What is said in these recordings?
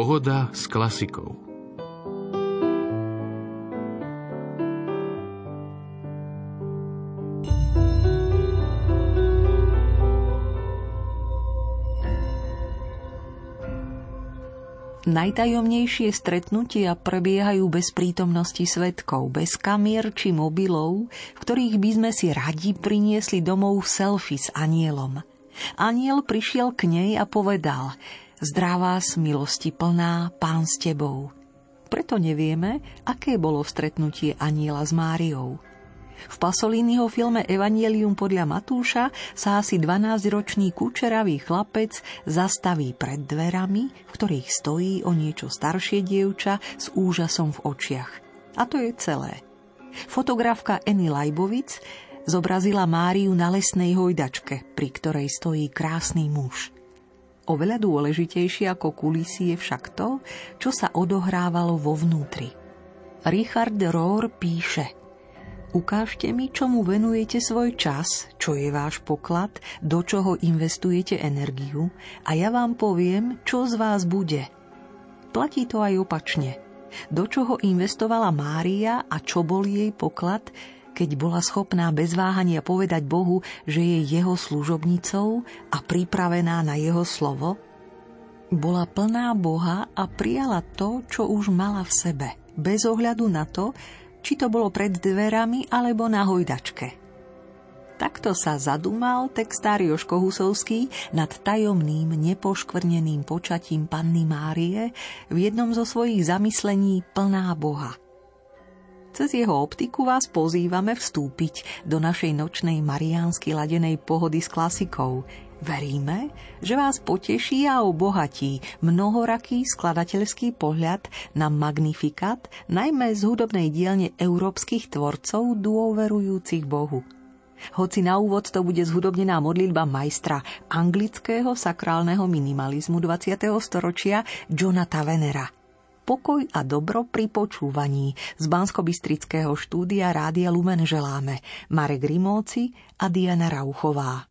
Pohoda s klasikou. Najtajomnejšie stretnutia prebiehajú bez prítomnosti svetkov, bez kamier či mobilov, v ktorých by sme si radi priniesli domov selfie s anielom. Aniel prišiel k nej a povedal Zdravá s milosti plná, pán s tebou. Preto nevieme, aké bolo stretnutie aniela s Máriou. V Pasolínyho filme Evangelium podľa Matúša sa asi 12-ročný kučeravý chlapec zastaví pred dverami, v ktorých stojí o niečo staršie dievča s úžasom v očiach. A to je celé. Fotografka Eny Lajbovic zobrazila Máriu na lesnej hojdačke, pri ktorej stojí krásny muž. Oveľa dôležitejšie ako kulisy je však to, čo sa odohrávalo vo vnútri. Richard Rohr píše – Ukážte mi, čomu venujete svoj čas, čo je váš poklad, do čoho investujete energiu a ja vám poviem, čo z vás bude. Platí to aj opačne. Do čoho investovala Mária a čo bol jej poklad, keď bola schopná bez váhania povedať Bohu, že je jeho služobnicou a pripravená na jeho slovo? Bola plná Boha a prijala to, čo už mala v sebe, bez ohľadu na to, či to bolo pred dverami alebo na hojdačke. Takto sa zadúmal textár Joško Husovský nad tajomným, nepoškvrneným počatím Panny Márie v jednom zo svojich zamyslení plná Boha. Cez jeho optiku vás pozývame vstúpiť do našej nočnej mariánsky ladenej pohody s klasikou, Veríme, že vás poteší a obohatí mnohoraký skladateľský pohľad na magnifikát, najmä z hudobnej dielne európskych tvorcov dôverujúcich Bohu. Hoci na úvod to bude zhudobnená modlitba majstra anglického sakrálneho minimalizmu 20. storočia Johna Tavenera – pokoj a dobro pri počúvaní. Z bansko štúdia Rádia Lumen želáme Marek Rimóci a Diana Rauchová.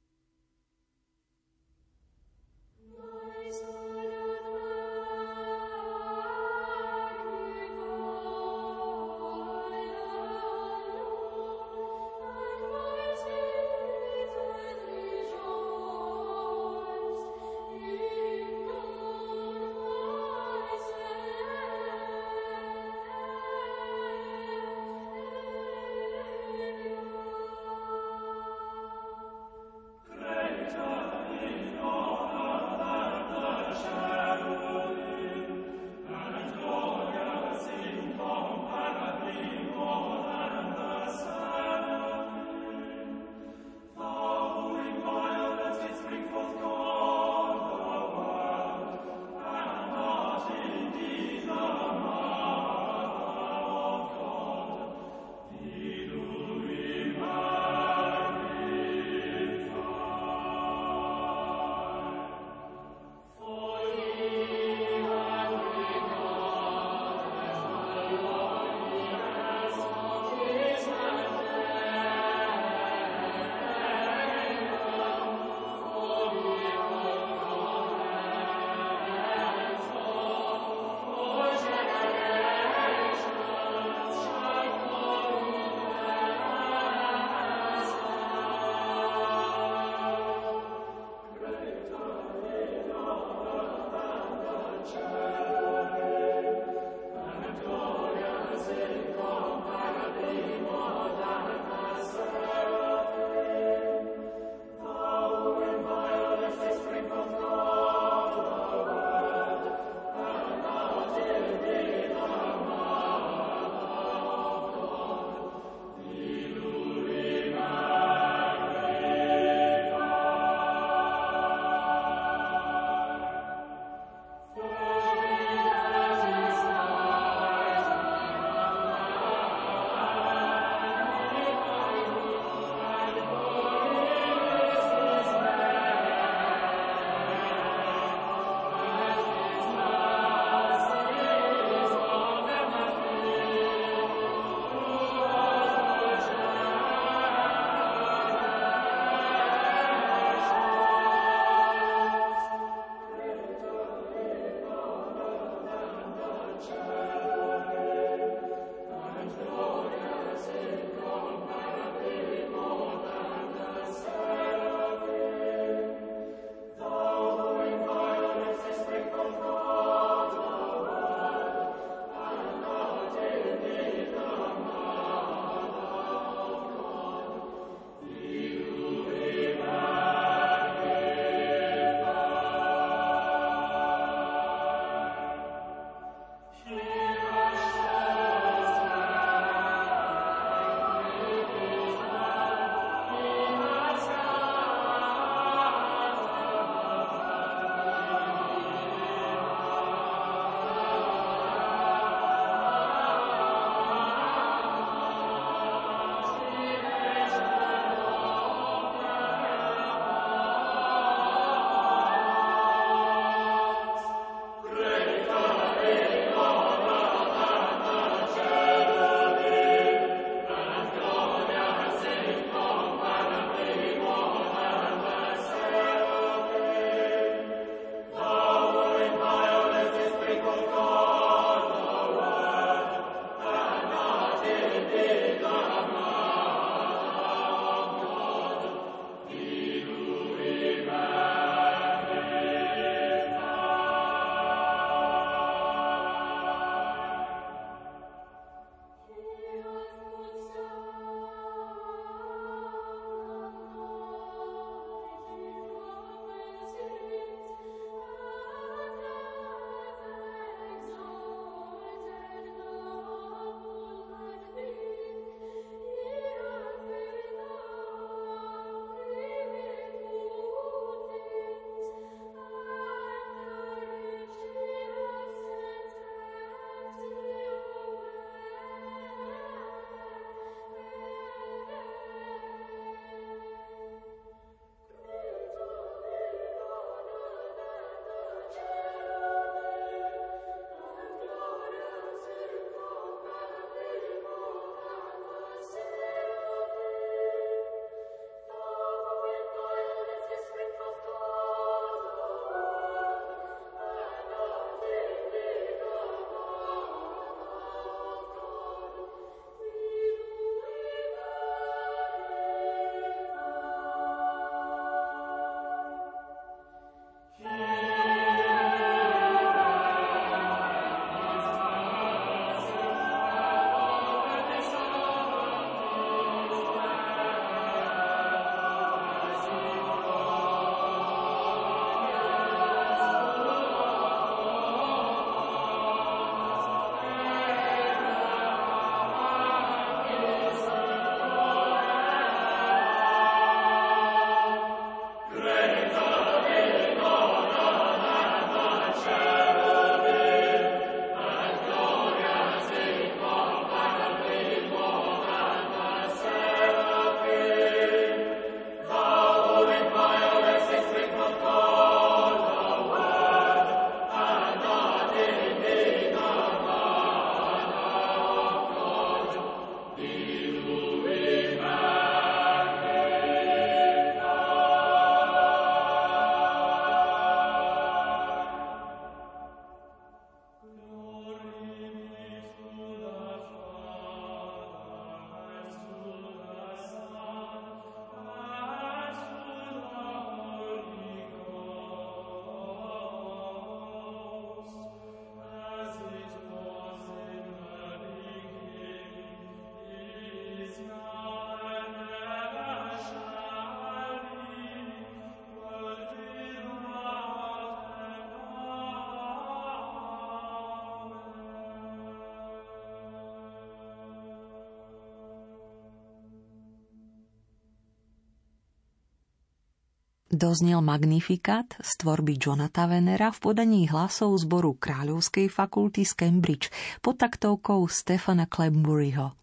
Doznel Magnificat z tvorby Jonata Venera v podaní hlasov zboru Kráľovskej fakulty z Cambridge pod taktovkou Stefana Clemburyho.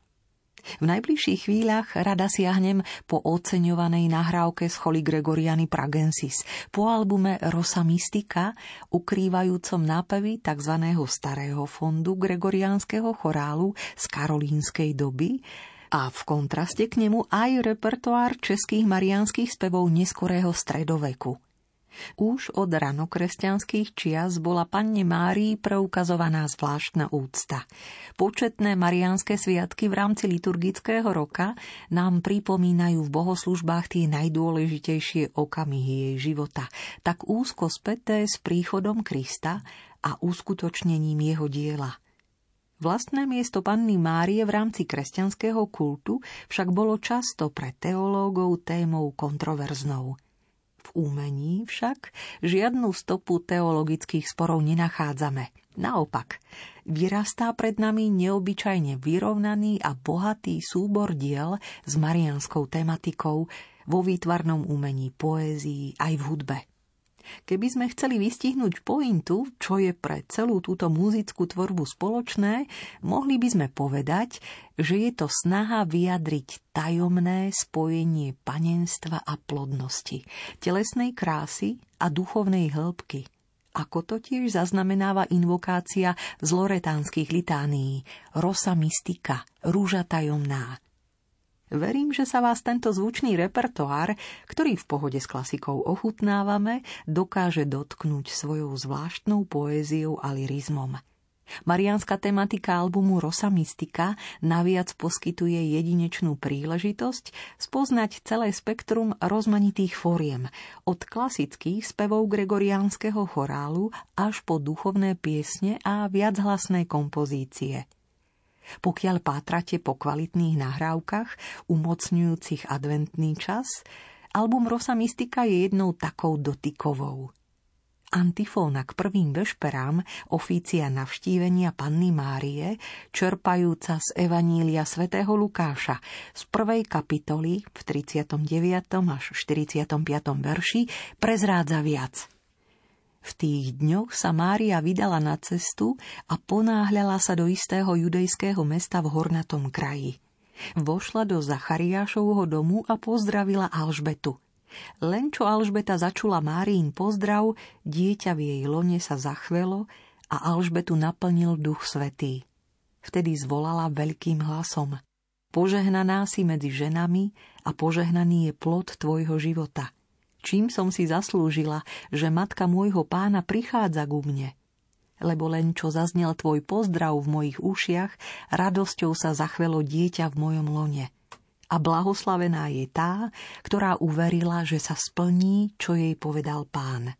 V najbližších chvíľach rada siahnem po oceňovanej nahrávke z Holy Gregoriany Pragensis, po albume Rosa Mystica, ukrývajúcom nápevy tzv. starého fondu gregoriánskeho chorálu z karolínskej doby, a v kontraste k nemu aj repertoár českých mariánskych spevov neskorého stredoveku. Už od ranokresťanských čias bola panne Márii preukazovaná zvláštna úcta. Početné mariánske sviatky v rámci liturgického roka nám pripomínajú v bohoslužbách tie najdôležitejšie okamihy jej života, tak úzko späté s príchodom Krista a uskutočnením jeho diela – Vlastné miesto panny Márie v rámci kresťanského kultu však bolo často pre teológov témou kontroverznou. V umení však žiadnu stopu teologických sporov nenachádzame. Naopak, vyrastá pred nami neobyčajne vyrovnaný a bohatý súbor diel s marianskou tematikou vo výtvarnom umení, poézii aj v hudbe. Keby sme chceli vystihnúť pointu, čo je pre celú túto muzickú tvorbu spoločné, mohli by sme povedať, že je to snaha vyjadriť tajomné spojenie panenstva a plodnosti, telesnej krásy a duchovnej hĺbky, ako to tiež zaznamenáva invokácia z loretánskych litánií, rosa mystika, rúža tajomná – Verím, že sa vás tento zvučný repertoár, ktorý v pohode s klasikou ochutnávame, dokáže dotknúť svojou zvláštnou poéziou a lirizmom. Mariánska tematika albumu Rosa Mystika naviac poskytuje jedinečnú príležitosť spoznať celé spektrum rozmanitých fóriem, od klasických spevov gregoriánskeho chorálu až po duchovné piesne a viachlasné kompozície – pokiaľ pátrate po kvalitných nahrávkach, umocňujúcich adventný čas, album Rosa Mystika je jednou takou dotykovou. Antifóna k prvým vešperám, ofícia navštívenia Panny Márie, čerpajúca z Evanília svätého Lukáša z prvej kapitoly v 39. až 45. verši, prezrádza viac – v tých dňoch sa Mária vydala na cestu a ponáhľala sa do istého judejského mesta v hornatom kraji. Vošla do Zachariášovho domu a pozdravila Alžbetu. Len čo Alžbeta začula Márín pozdrav, dieťa v jej lone sa zachvelo a Alžbetu naplnil duch svetý. Vtedy zvolala veľkým hlasom. Požehnaná si medzi ženami a požehnaný je plod tvojho života – čím som si zaslúžila, že matka môjho pána prichádza ku mne. Lebo len čo zaznel tvoj pozdrav v mojich ušiach, radosťou sa zachvelo dieťa v mojom lone. A blahoslavená je tá, ktorá uverila, že sa splní, čo jej povedal pán.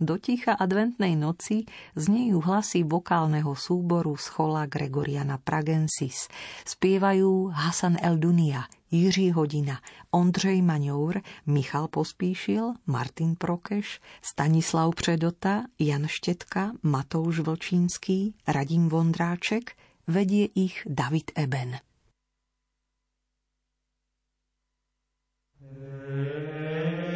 Do ticha adventnej noci znejú hlasy vokálneho súboru schola Gregoriana Pragensis. Spievajú Hasan Eldunia, Jiří Hodina, Ondřej Maňour, Michal Pospíšil, Martin Prokeš, Stanislav Předota, Jan Štětka, Matouš Vlčínský, Radim Vondráček, vedie ich David Eben. Amen.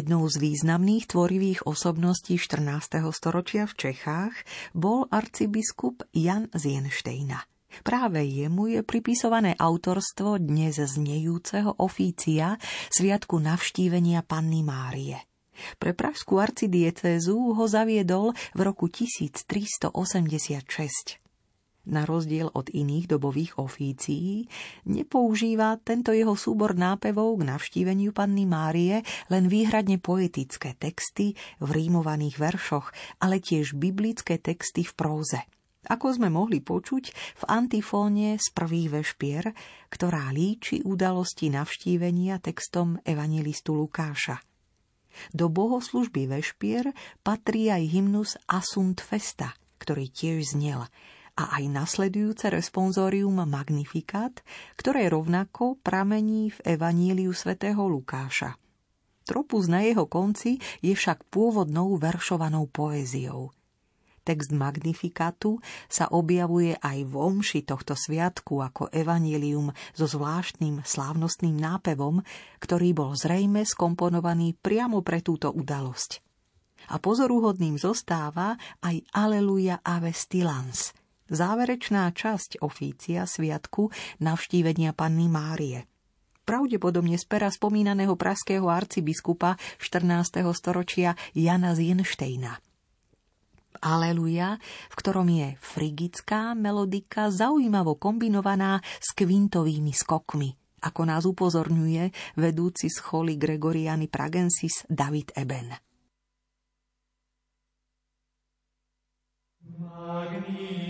Jednou z významných tvorivých osobností 14. storočia v Čechách bol arcibiskup Jan Zienštejna. Práve jemu je pripisované autorstvo dnes znejúceho ofícia Sviatku navštívenia Panny Márie. Pre pražskú arcidiecézu ho zaviedol v roku 1386. Na rozdiel od iných dobových ofícií, nepoužíva tento jeho súbor nápevov k navštíveniu Panny Márie len výhradne poetické texty v rímovaných veršoch, ale tiež biblické texty v próze. Ako sme mohli počuť v antifóne z prvých vešpier, ktorá líči udalosti navštívenia textom evangelistu Lukáša. Do bohoslužby vešpier patrí aj hymnus Asunt Festa, ktorý tiež znel – a aj nasledujúce responsorium Magnificat, ktoré rovnako pramení v Evaníliu svätého Lukáša. Tropus na jeho konci je však pôvodnou veršovanou poéziou. Text Magnifikatu sa objavuje aj v omši tohto sviatku ako evanílium so zvláštnym slávnostným nápevom, ktorý bol zrejme skomponovaný priamo pre túto udalosť. A pozoruhodným zostáva aj Aleluja Ave Stilans, záverečná časť ofícia sviatku navštívenia Panny Márie pravdepodobne z pera spomínaného praského arcibiskupa 14. storočia Jana Zienštejna. Aleluja, v ktorom je frigická melodika zaujímavo kombinovaná s kvintovými skokmi, ako nás upozorňuje vedúci scholy Gregoriany Pragensis David Eben. Magni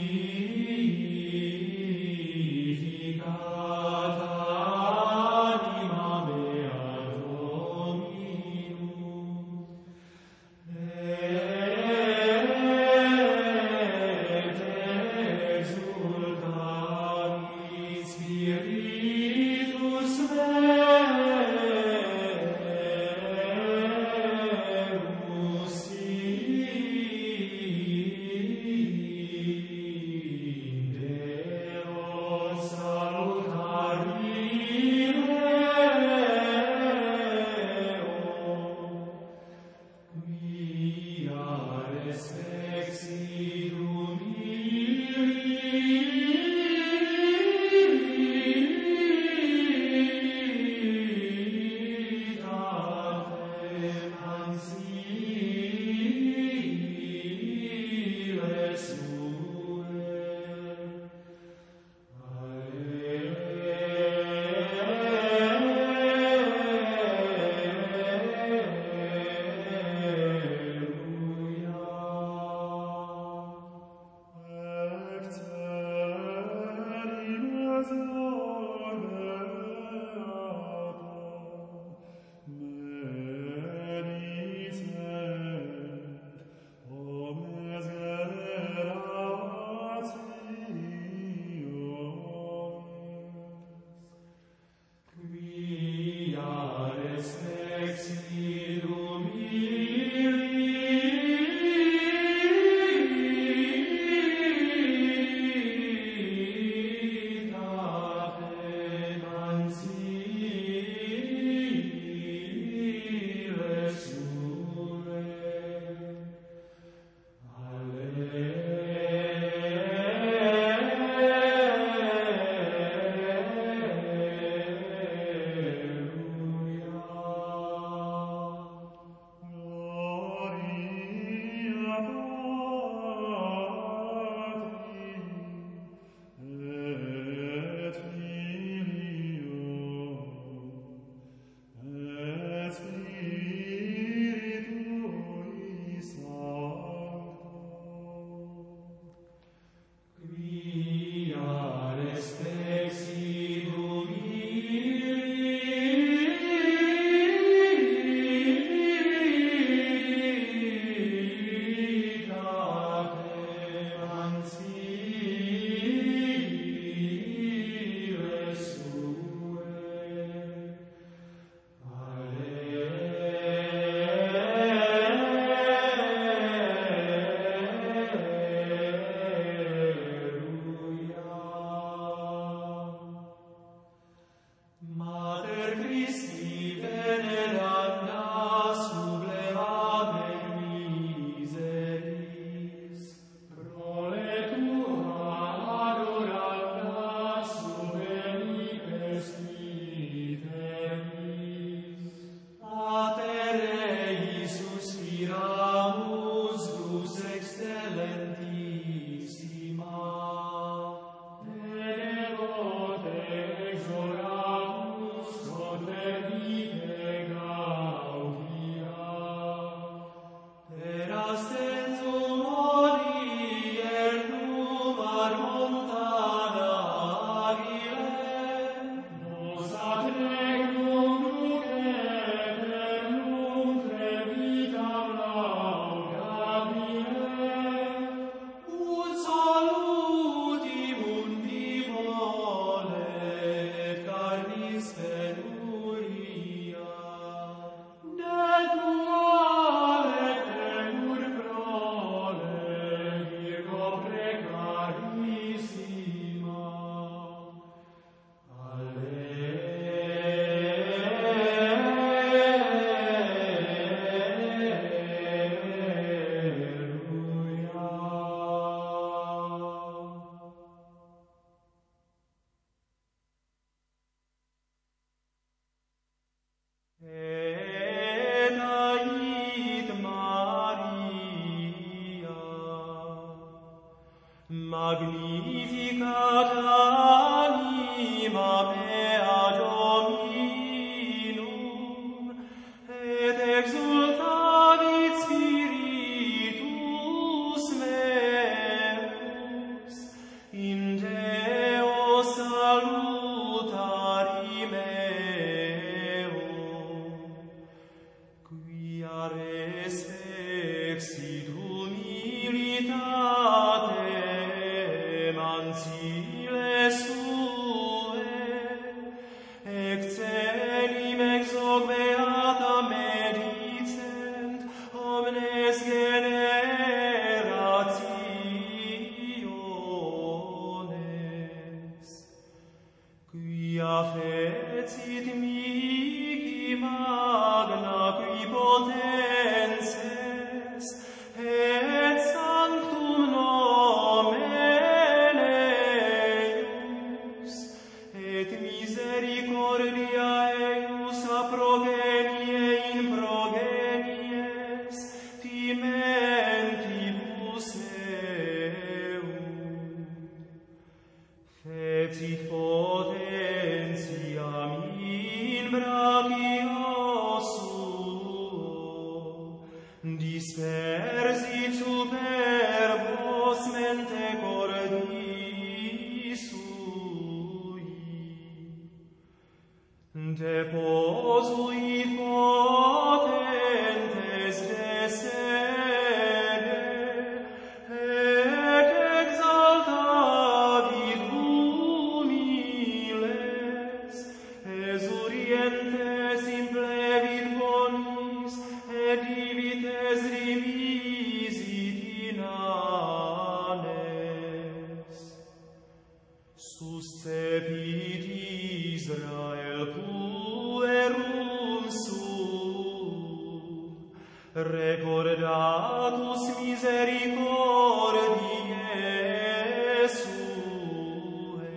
recordatus misericordiae sue.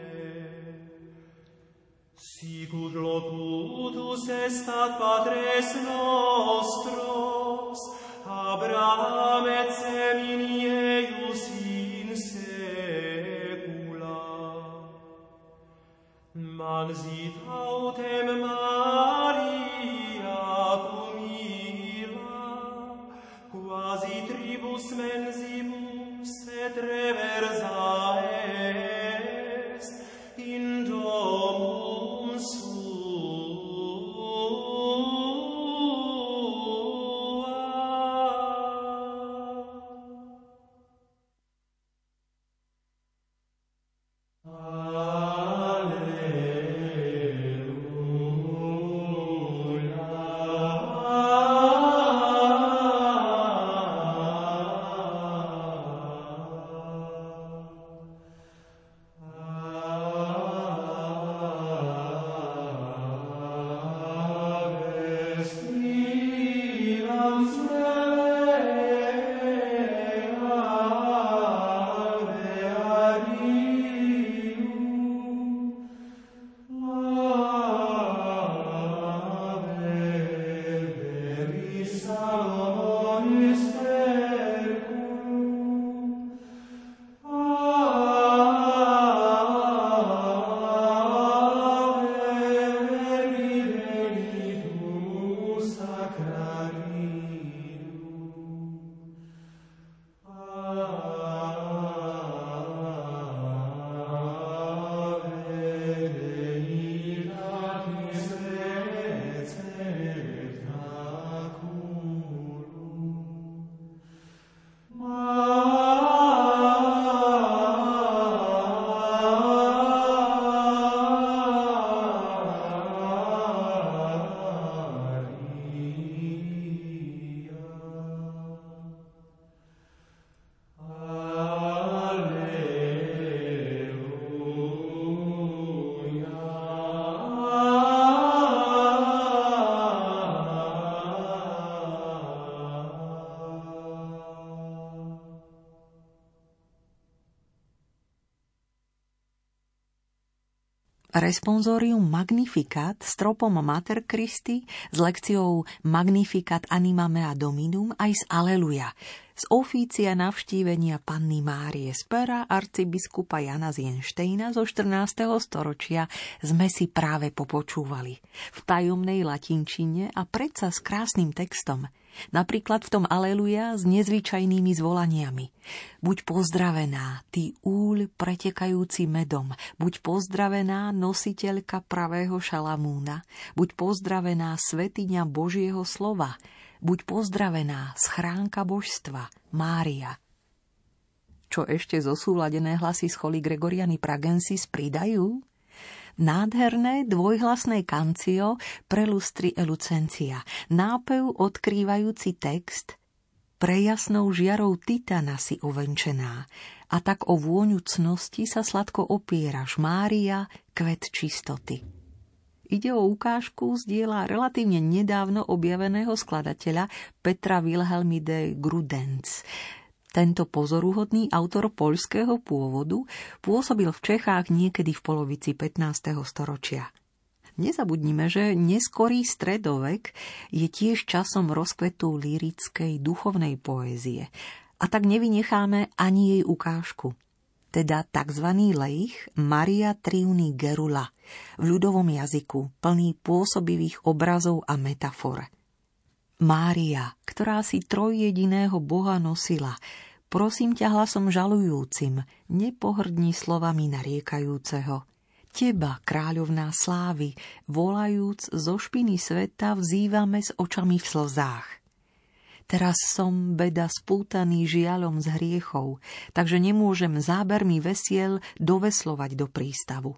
Sicut locutus est ad Patres nostros, Abraham et Responsorium Magnificat s tropom Mater Christi, s lekciou Magnificat Animame a Dominum aj z Aleluja, z ofícia navštívenia Panny Márie z pera arcibiskupa Jana Zienštejna zo 14. storočia sme si práve popočúvali. V tajomnej latinčine a predsa s krásnym textom – Napríklad v tom Aleluja s nezvyčajnými zvolaniami. Buď pozdravená, ty úľ pretekajúci medom. Buď pozdravená nositeľka pravého šalamúna. Buď pozdravená svetiňa Božieho slova. Buď pozdravená schránka božstva, Mária. Čo ešte zosúladené hlasy z choli Gregoriany Pragensis pridajú? nádherné dvojhlasné kancio pre lustri elucencia, nápev odkrývajúci text Prejasnou žiarou titana si ovenčená a tak o vôňu cnosti sa sladko opieraš, Mária, kvet čistoty. Ide o ukážku z diela relatívne nedávno objaveného skladateľa Petra Wilhelmi de Grudens. Tento pozoruhodný autor poľského pôvodu pôsobil v Čechách niekedy v polovici 15. storočia. Nezabudnime, že neskorý stredovek je tiež časom rozkvetu lirickej duchovnej poézie. A tak nevynecháme ani jej ukážku – teda tzv. lejch Maria Triuny Gerula v ľudovom jazyku, plný pôsobivých obrazov a metafor. Mária, ktorá si trojjediného Boha nosila, prosím ťa hlasom žalujúcim, nepohrdni slovami nariekajúceho. Teba, kráľovná slávy, volajúc zo špiny sveta, vzývame s očami v slzách. Teraz som beda spútaný žialom z hriechov, takže nemôžem zábermi vesiel doveslovať do prístavu.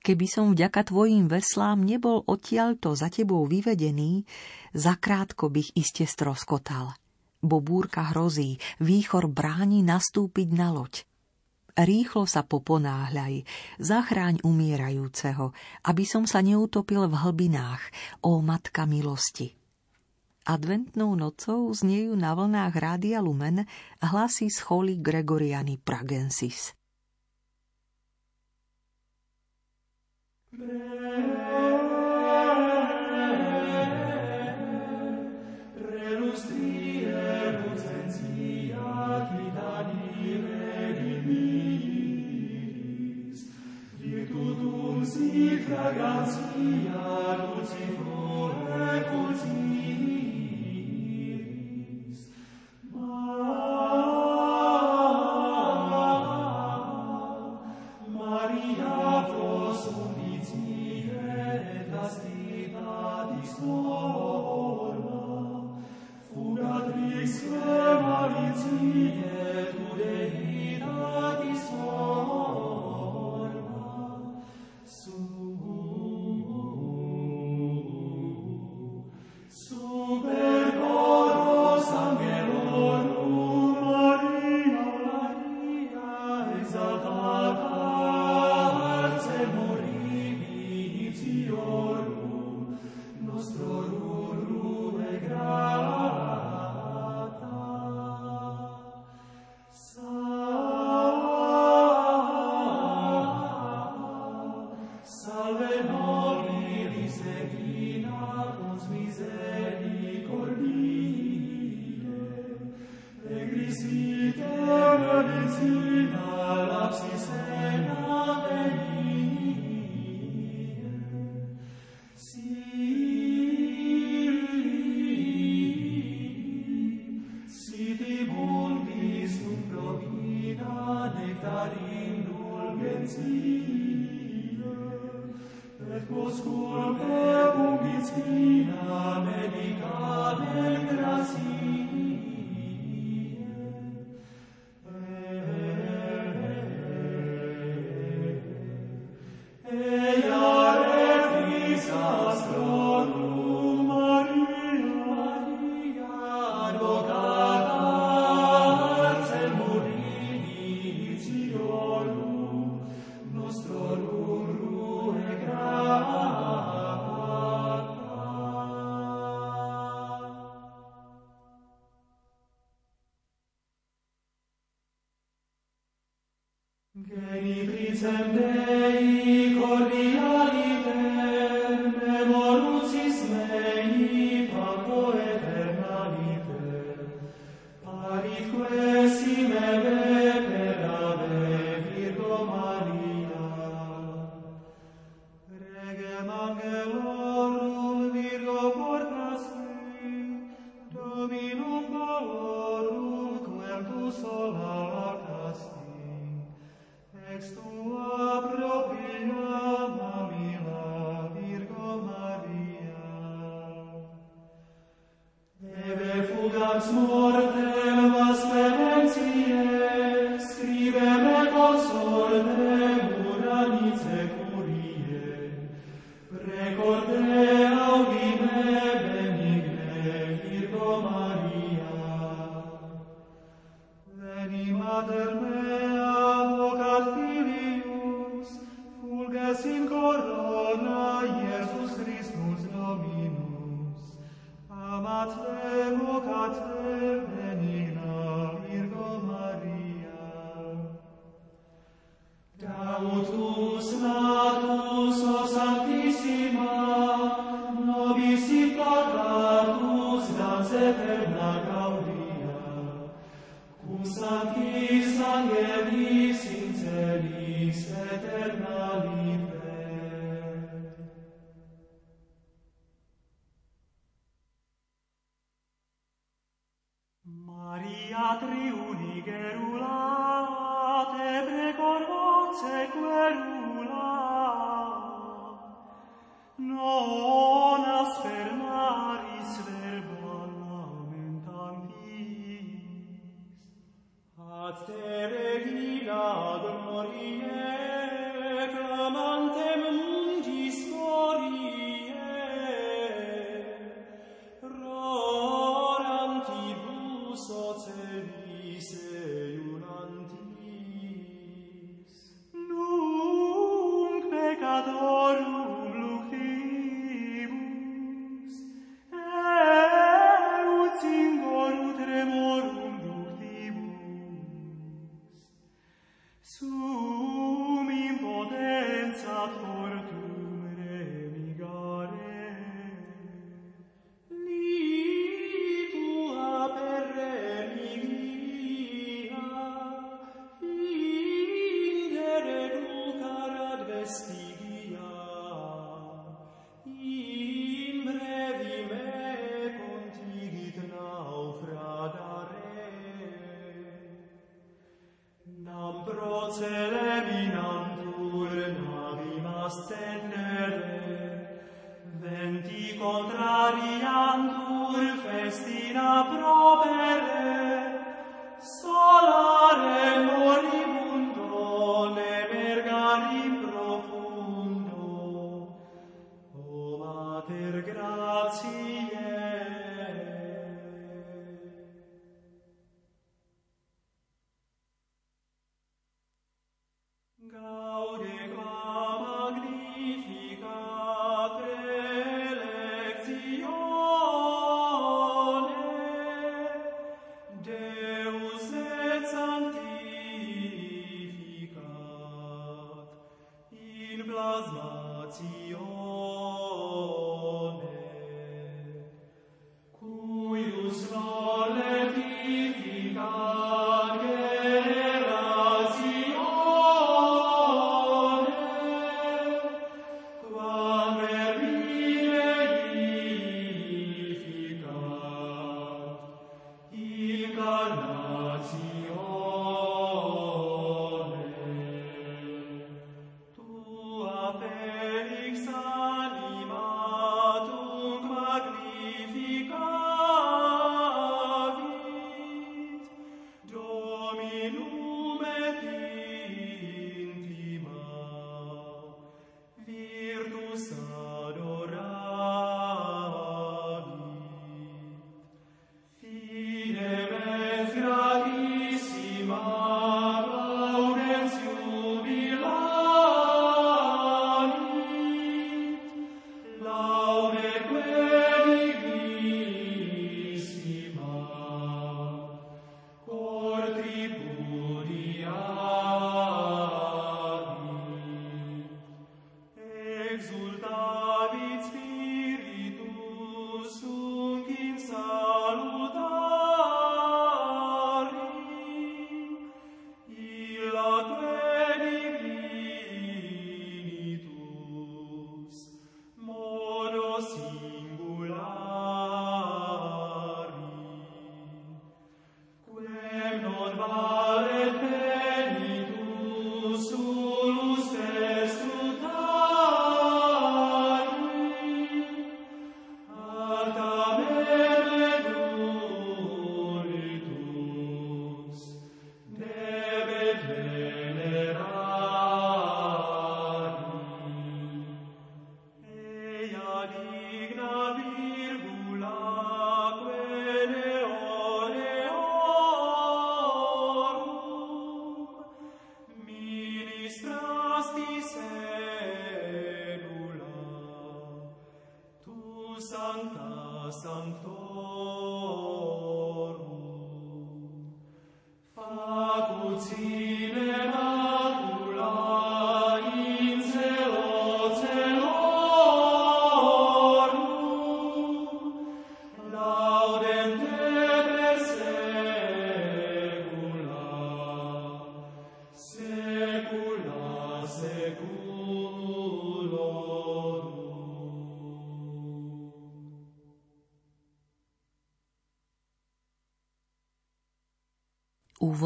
Keby som vďaka tvojim veslám nebol odtiaľto za tebou vyvedený, zakrátko bych iste stroskotal. Bo búrka hrozí, výchor bráni nastúpiť na loď. Rýchlo sa poponáhľaj, zachráň umierajúceho, aby som sa neutopil v hlbinách, ó matka milosti. Adventnou nocou zniejú na vlnách Rádia Lumen hlasy z choly Gregoriany Pragensis. Fragancia in someday. querula non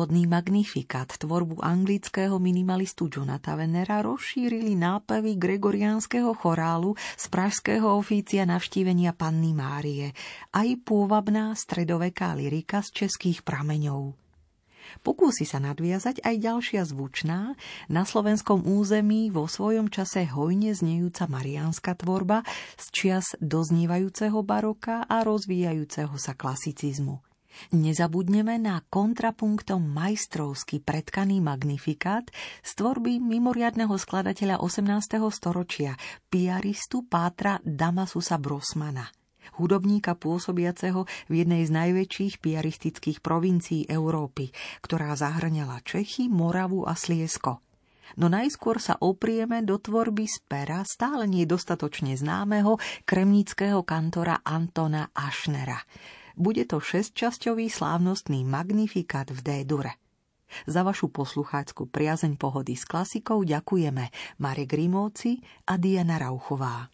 Úvodný magnifikát. Tvorbu anglického minimalistu Jonatha Venera rozšírili nápevy gregoriánskeho chorálu z pražského ofícia navštívenia Panny Márie, aj pôvabná stredoveká lyrika z českých prameňov. Pokúsi sa nadviazať aj ďalšia zvučná, na slovenskom území vo svojom čase hojne znejúca mariánska tvorba z čias doznívajúceho baroka a rozvíjajúceho sa klasicizmu – Nezabudneme na kontrapunktom majstrovský predkaný magnifikát z tvorby mimoriadného skladateľa 18. storočia, piaristu Pátra Damasusa Brosmana hudobníka pôsobiaceho v jednej z najväčších piaristických provincií Európy, ktorá zahrňala Čechy, Moravu a Sliesko. No najskôr sa oprieme do tvorby z pera stále nedostatočne známeho kremnického kantora Antona Ašnera – bude to šesťčasťový slávnostný magnifikát v D-dure. Za vašu poslucháckú priazeň pohody s klasikou ďakujeme Marek Grimovci a Diana Rauchová.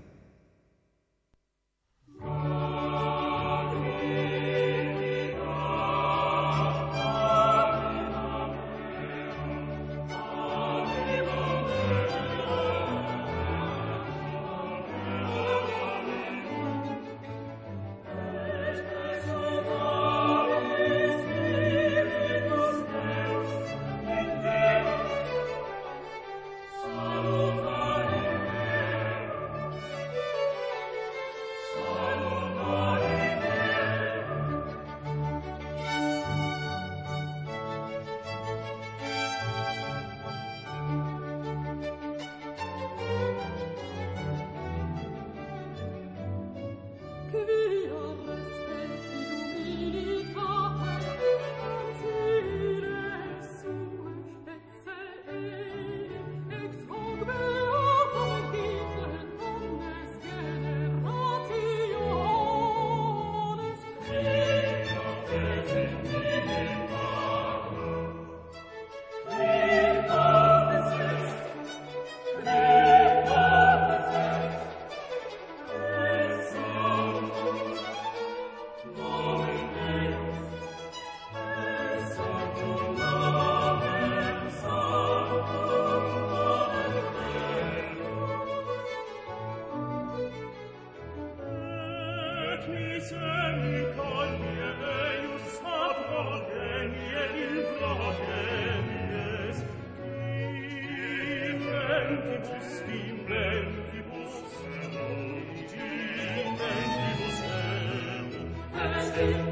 mentibus in mentibus eum in mentibus eum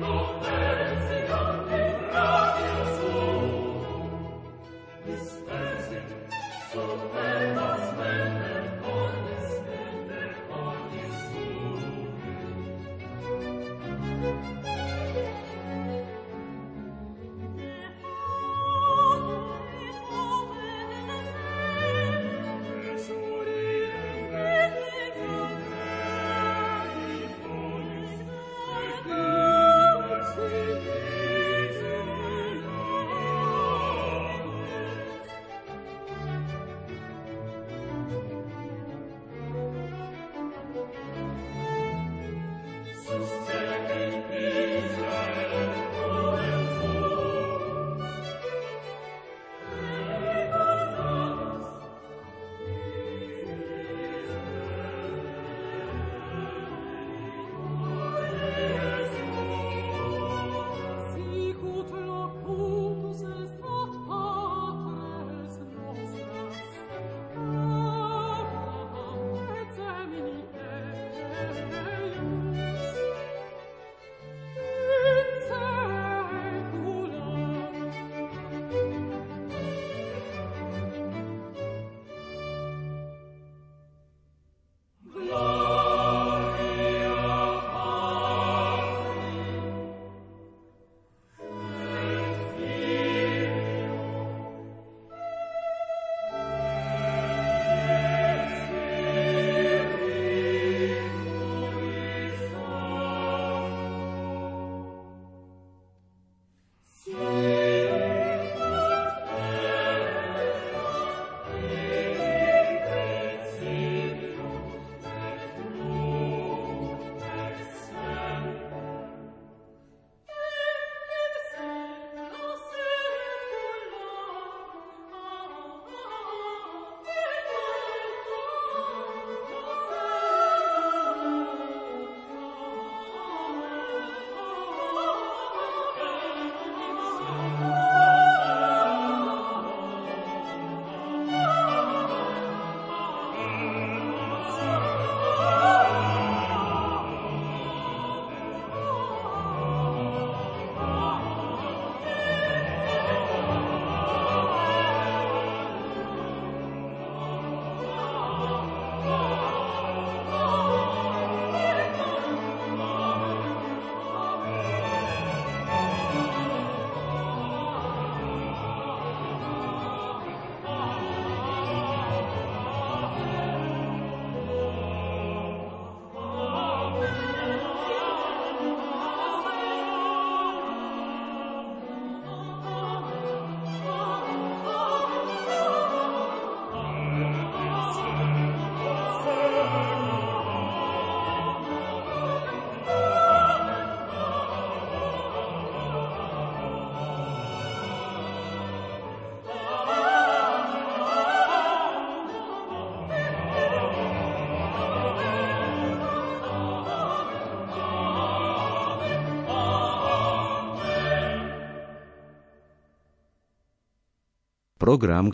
программ